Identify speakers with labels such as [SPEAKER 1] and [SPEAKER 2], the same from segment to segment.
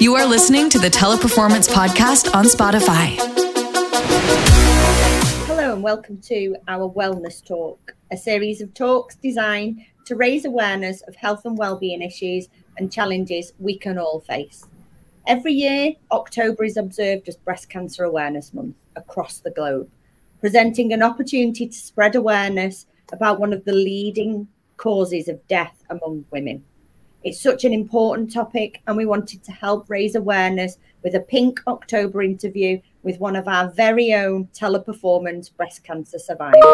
[SPEAKER 1] You are listening to the Teleperformance Podcast on Spotify.
[SPEAKER 2] Hello, and welcome to our Wellness Talk, a series of talks designed to raise awareness of health and well-being issues and challenges we can all face. Every year, October is observed as Breast Cancer Awareness Month across the globe, presenting an opportunity to spread awareness about one of the leading causes of death among women. It's such an important topic, and we wanted to help raise awareness with a Pink October interview with one of our very own teleperformance breast cancer survivors.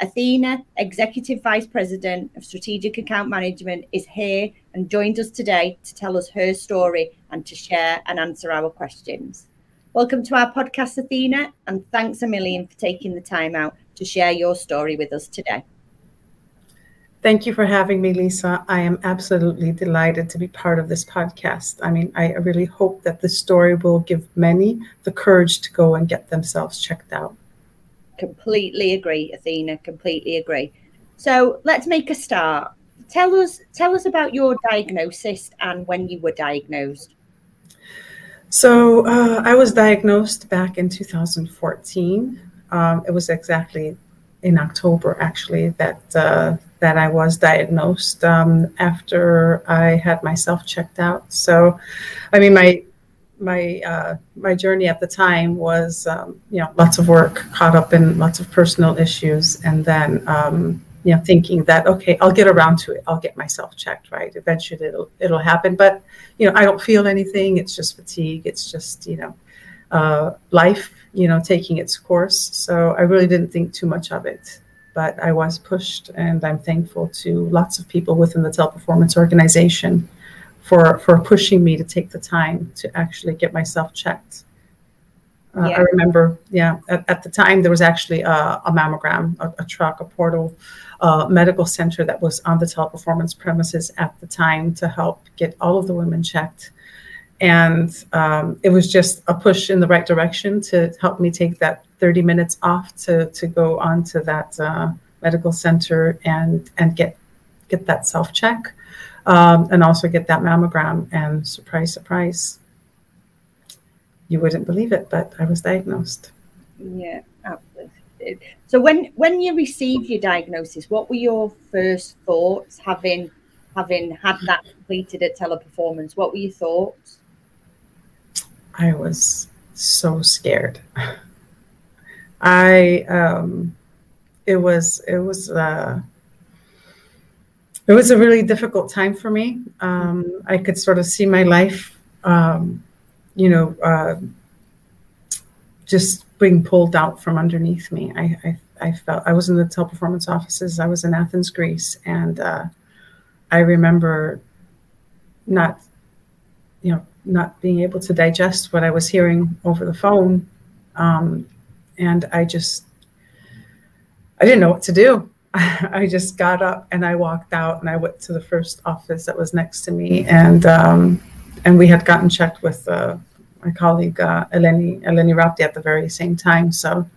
[SPEAKER 2] Athena, Executive Vice President of Strategic Account Management, is here and joined us today to tell us her story and to share and answer our questions. Welcome to our podcast, Athena, and thanks a million for taking the time out to share your story with us today.
[SPEAKER 3] Thank you for having me, Lisa. I am absolutely delighted to be part of this podcast. I mean, I really hope that this story will give many the courage to go and get themselves checked out.
[SPEAKER 2] Completely agree, Athena. Completely agree. So let's make a start. Tell us, tell us about your diagnosis and when you were diagnosed.
[SPEAKER 3] So uh, I was diagnosed back in 2014. Um, it was exactly in October, actually, that uh, that I was diagnosed um, after I had myself checked out. So, I mean, my my uh, my journey at the time was um, you know lots of work, caught up in lots of personal issues, and then um, you know thinking that okay, I'll get around to it. I'll get myself checked. Right, eventually it'll it'll happen. But you know, I don't feel anything. It's just fatigue. It's just you know uh, life you know taking its course. So I really didn't think too much of it but I was pushed, and I'm thankful to lots of people within the Teleperformance organization for for pushing me to take the time to actually get myself checked. Uh, yeah. I remember, yeah, at, at, the time there was actually a, a mammogram, a, a, truck, a portal uh, medical center that was on the teleperformance premises at the time to help get all of the women checked. And um, it was just a push in the right direction to help me take that 30 minutes off to to go on to that uh, medical center and and get get that self check um, and also get that mammogram. And surprise surprise you wouldn't believe it but i was diagnosed.
[SPEAKER 2] Yeah absolutely. So when when you received your diagnosis what were your first thoughts having having had that completed at teleperformance? What were your thoughts
[SPEAKER 3] i was so scared I um, it was it was uh, it was a really difficult time for me. Um, I could sort of see my life, um, you know, uh, just being pulled out from underneath me. I, I, I felt I was in the teleperformance offices. I was in Athens, Greece, and uh, I remember not, you know, not being able to digest what I was hearing over the phone. Um, and I just I didn't know what to do. I just got up and I walked out and I went to the first office that was next to me and um, and we had gotten checked with uh, my colleague uh, Eleni Eleni Rapti at the very same time. So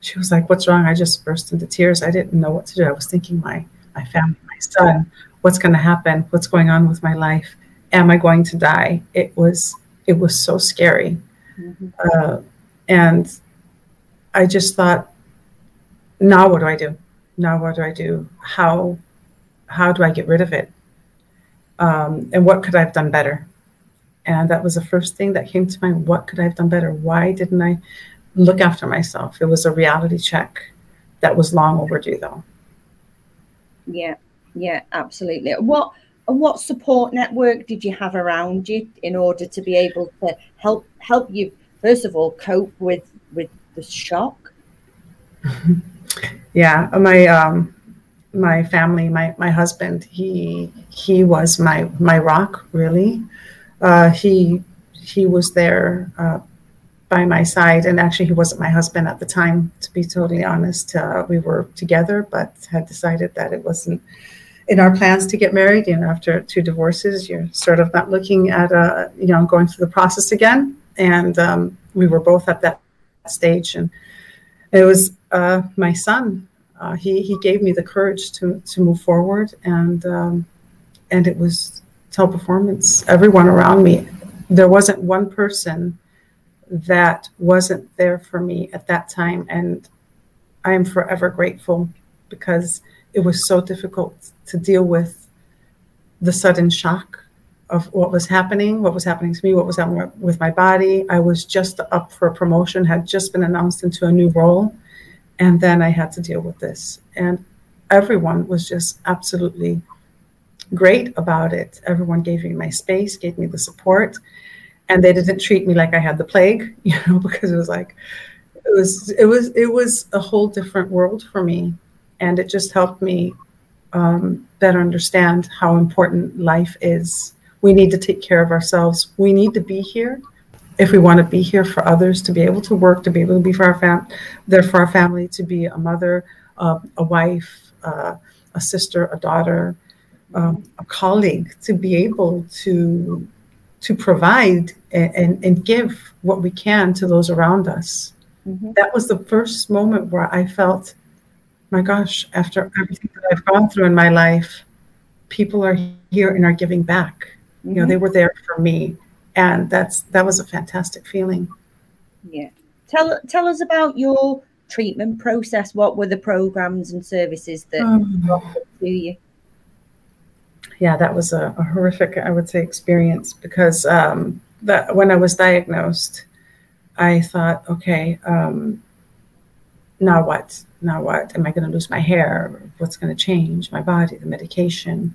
[SPEAKER 3] she was like, "What's wrong?" I just burst into tears. I didn't know what to do. I was thinking my my family, my son, what's going to happen? What's going on with my life? Am I going to die? It was it was so scary, mm-hmm. uh, and I just thought, now what do I do? Now what do I do? How how do I get rid of it? Um, and what could I have done better? And that was the first thing that came to mind. What could I have done better? Why didn't I look after myself? It was a reality check that was long overdue, though.
[SPEAKER 2] Yeah, yeah, absolutely. What and what support network did you have around you in order to be able to help help you first of all cope with with the shock?
[SPEAKER 3] yeah, my um, my family, my my husband, he he was my my rock really. Uh, he he was there uh, by my side, and actually he wasn't my husband at the time. To be totally honest, uh, we were together, but had decided that it wasn't in our plans to get married. You know, after two divorces, you're sort of not looking at uh, you know going through the process again, and um, we were both at that stage. And it was uh, my son. Uh, he he gave me the courage to to move forward, and um, and it was teleperformance. Everyone around me there wasn't one person that wasn't there for me at that time. And I am forever grateful because it was so difficult to deal with the sudden shock of what was happening, what was happening to me, what was happening with my body. I was just up for a promotion, had just been announced into a new role. And then I had to deal with this. And everyone was just absolutely great about it. Everyone gave me my space, gave me the support, and they didn't treat me like I had the plague, you know, because it was like it was it was it was a whole different world for me, and it just helped me um, better understand how important life is. We need to take care of ourselves. We need to be here if we want to be here for others, to be able to work, to be able to be for our fam, there for our family, to be a mother, uh, a wife, uh, a sister, a daughter, um, a colleague, to be able to to provide and, and, and give what we can to those around us. Mm-hmm. That was the first moment where I felt, my gosh, after everything that I've gone through in my life, people are here and are giving back. Mm-hmm. You know, they mm-hmm. were there for me, and that's that was a fantastic feeling.
[SPEAKER 2] Yeah. Tell tell us about your treatment process. What were the programs and services that um, to you?
[SPEAKER 3] Yeah, that was a, a, horrific, I would say, experience because um, that when I was diagnosed, I thought, okay, um, now what? Now what? Am I going to lose my hair? What's going to change? My body, the medication.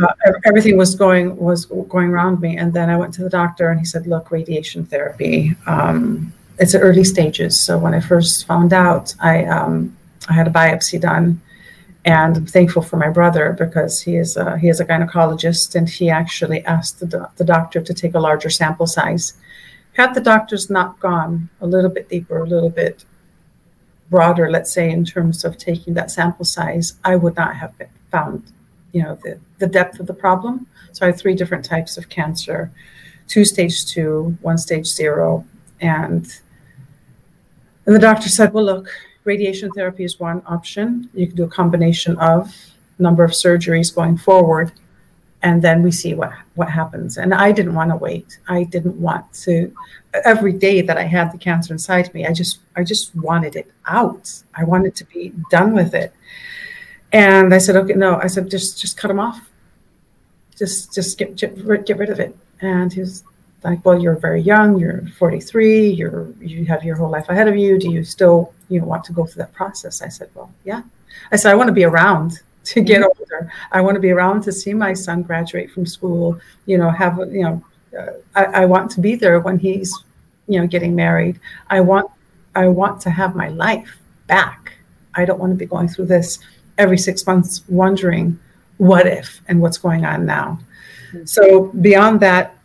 [SPEAKER 3] Uh, everything was going was going around me, and then I went to the doctor, and he said, "Look, radiation therapy. Um, it's early stages. So when I first found out, I um, I had a biopsy done, and I'm thankful for my brother because he is a, he is a gynecologist, and he actually asked the, the doctor to take a larger sample size had the doctors not gone a little bit deeper, a little bit broader, let's say, in terms of taking that sample size, I would not have found, you know, the, the depth of the problem. So I have three different types of cancer, two stage two, one stage zero. And, and the doctor said, well, look, radiation therapy is one option. You can do a combination of number of surgeries going forward and then we see what what happens. And i didn't want to wait. I didn't want to every day that i had the cancer inside me i just i just wanted it out. I wanted to be done with it. And i said okay no. I said just just cut them off. Just just get get, get rid of it. And he was like well you're very young. You're 43 you're you have your whole life ahead of you. Do you still you know want to go through that process? I said well yeah. I said i want to be around to get mm-hmm. older. I want to be around to see my son graduate from school. You know, have you know, uh, I, I, want to be there when he's, you know, getting married. I want, I want to have my life back. I don't want to be going through this every six months, wondering what if and what's going on now. Mm-hmm. So beyond that,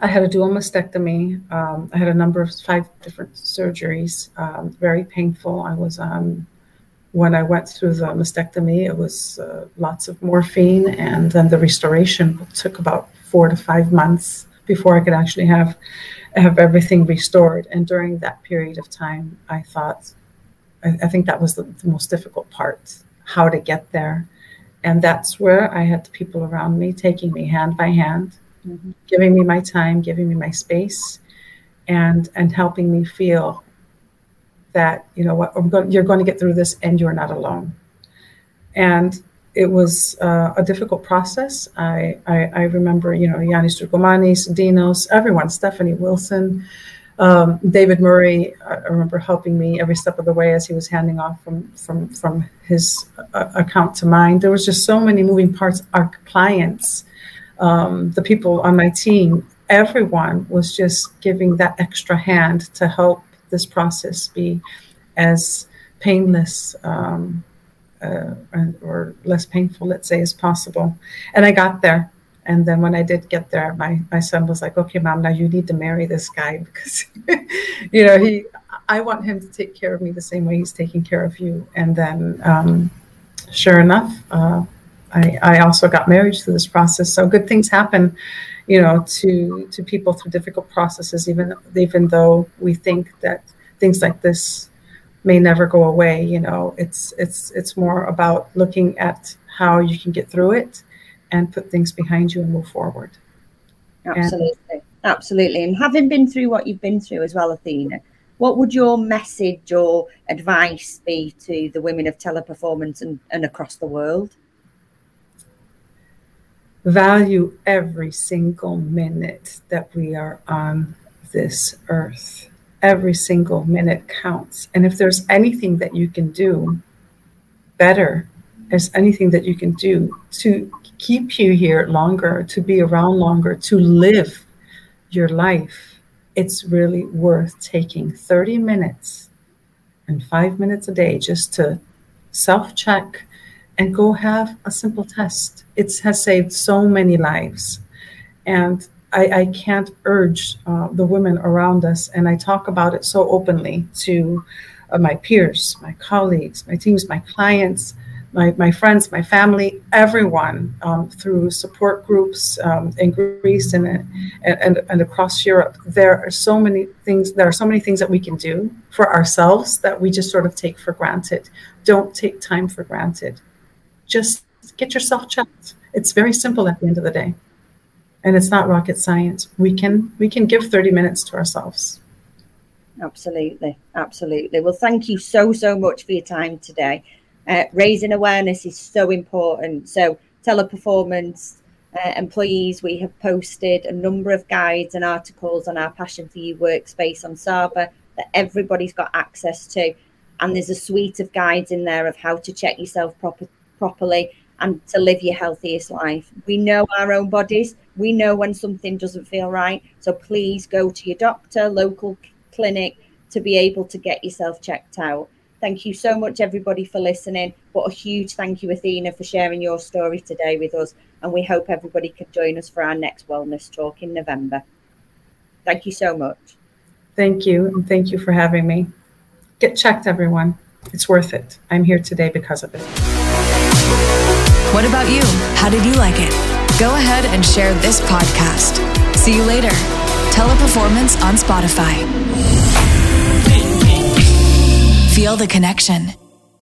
[SPEAKER 3] I had a dual mastectomy. Um, I had a number of five different surgeries, um, very painful. I was on when I went through the mastectomy, it was uh, lots of morphine, and then the restoration took about four to five months before I could actually have have everything restored. And during that period of time, I thought, I, I think that was the, the, most difficult part, how to get there. And that's where I had the people around me taking me hand by hand, mm-hmm. giving me my time, giving me my space, and and helping me feel that you know what going, you're going to get through this and you're not alone. And it was uh, a difficult process. I, I, I remember you know Yanis Drugomanis, Dinos everyone Stephanie Wilson um, David Murray I remember helping me every step of the way as he was handing off from from from his uh, account to mine. There was just so many moving parts. Our clients um, the people on my team everyone was just giving that extra hand to help this process be as painless um, uh, or less painful, let's say, as possible. And I got there. And then when I did get there, my, my son was like, okay, mom, now you need to marry this guy because, you know, he, I want him to take care of me the same way he's taking care of you. And then, um, sure enough, uh, I, I also got married through this process. So good things happen you know, to to people through difficult processes, even even though we think that things like this may never go away. You know, it's it's it's more about looking at how you can get through it and put things behind you and move forward.
[SPEAKER 2] Absolutely. And Absolutely. And having been through what you've been through as well, Athena, what would your message or advice be to the women of teleperformance and, and across the world?
[SPEAKER 3] Value every single minute that we are on this earth. Every single minute counts. And if there's anything that you can do better, there's anything that you can do to keep you here longer, to be around longer, to live your life, it's really worth taking 30 minutes and five minutes a day just to self check and go have a simple test. It has saved so many lives. And I, I can't urge uh, the women around us, and I talk about it so openly to uh, my peers, my colleagues, my teams, my clients, my, my friends, my family, everyone um, through support groups um, in Greece and, and, and across Europe. There are so many things. There are so many things that we can do for ourselves that we just sort of take for granted. Don't take time for granted. Just get yourself checked. It's very simple at the end of the day, and it's not rocket science. We can we can give thirty minutes to ourselves.
[SPEAKER 2] Absolutely, absolutely. Well, thank you so so much for your time today. Uh, raising awareness is so important. So, teleperformance uh, employees, we have posted a number of guides and articles on our Passion for You workspace on Saba that everybody's got access to. And there's a suite of guides in there of how to check yourself proper, properly and to live your healthiest life. We know our own bodies, we know when something doesn't feel right. So please go to your doctor, local clinic to be able to get yourself checked out. Thank you so much, everybody, for listening. But a huge thank you, Athena, for sharing your story today with us. And we hope everybody can join us for our next wellness talk in November. Thank you so much.
[SPEAKER 3] Thank you. And thank you for having me. Get checked, everyone. It's worth it. I'm here today because of it.
[SPEAKER 1] What about you? How did you like it? Go ahead and share this podcast. See you later. Teleperformance on Spotify. Feel the connection.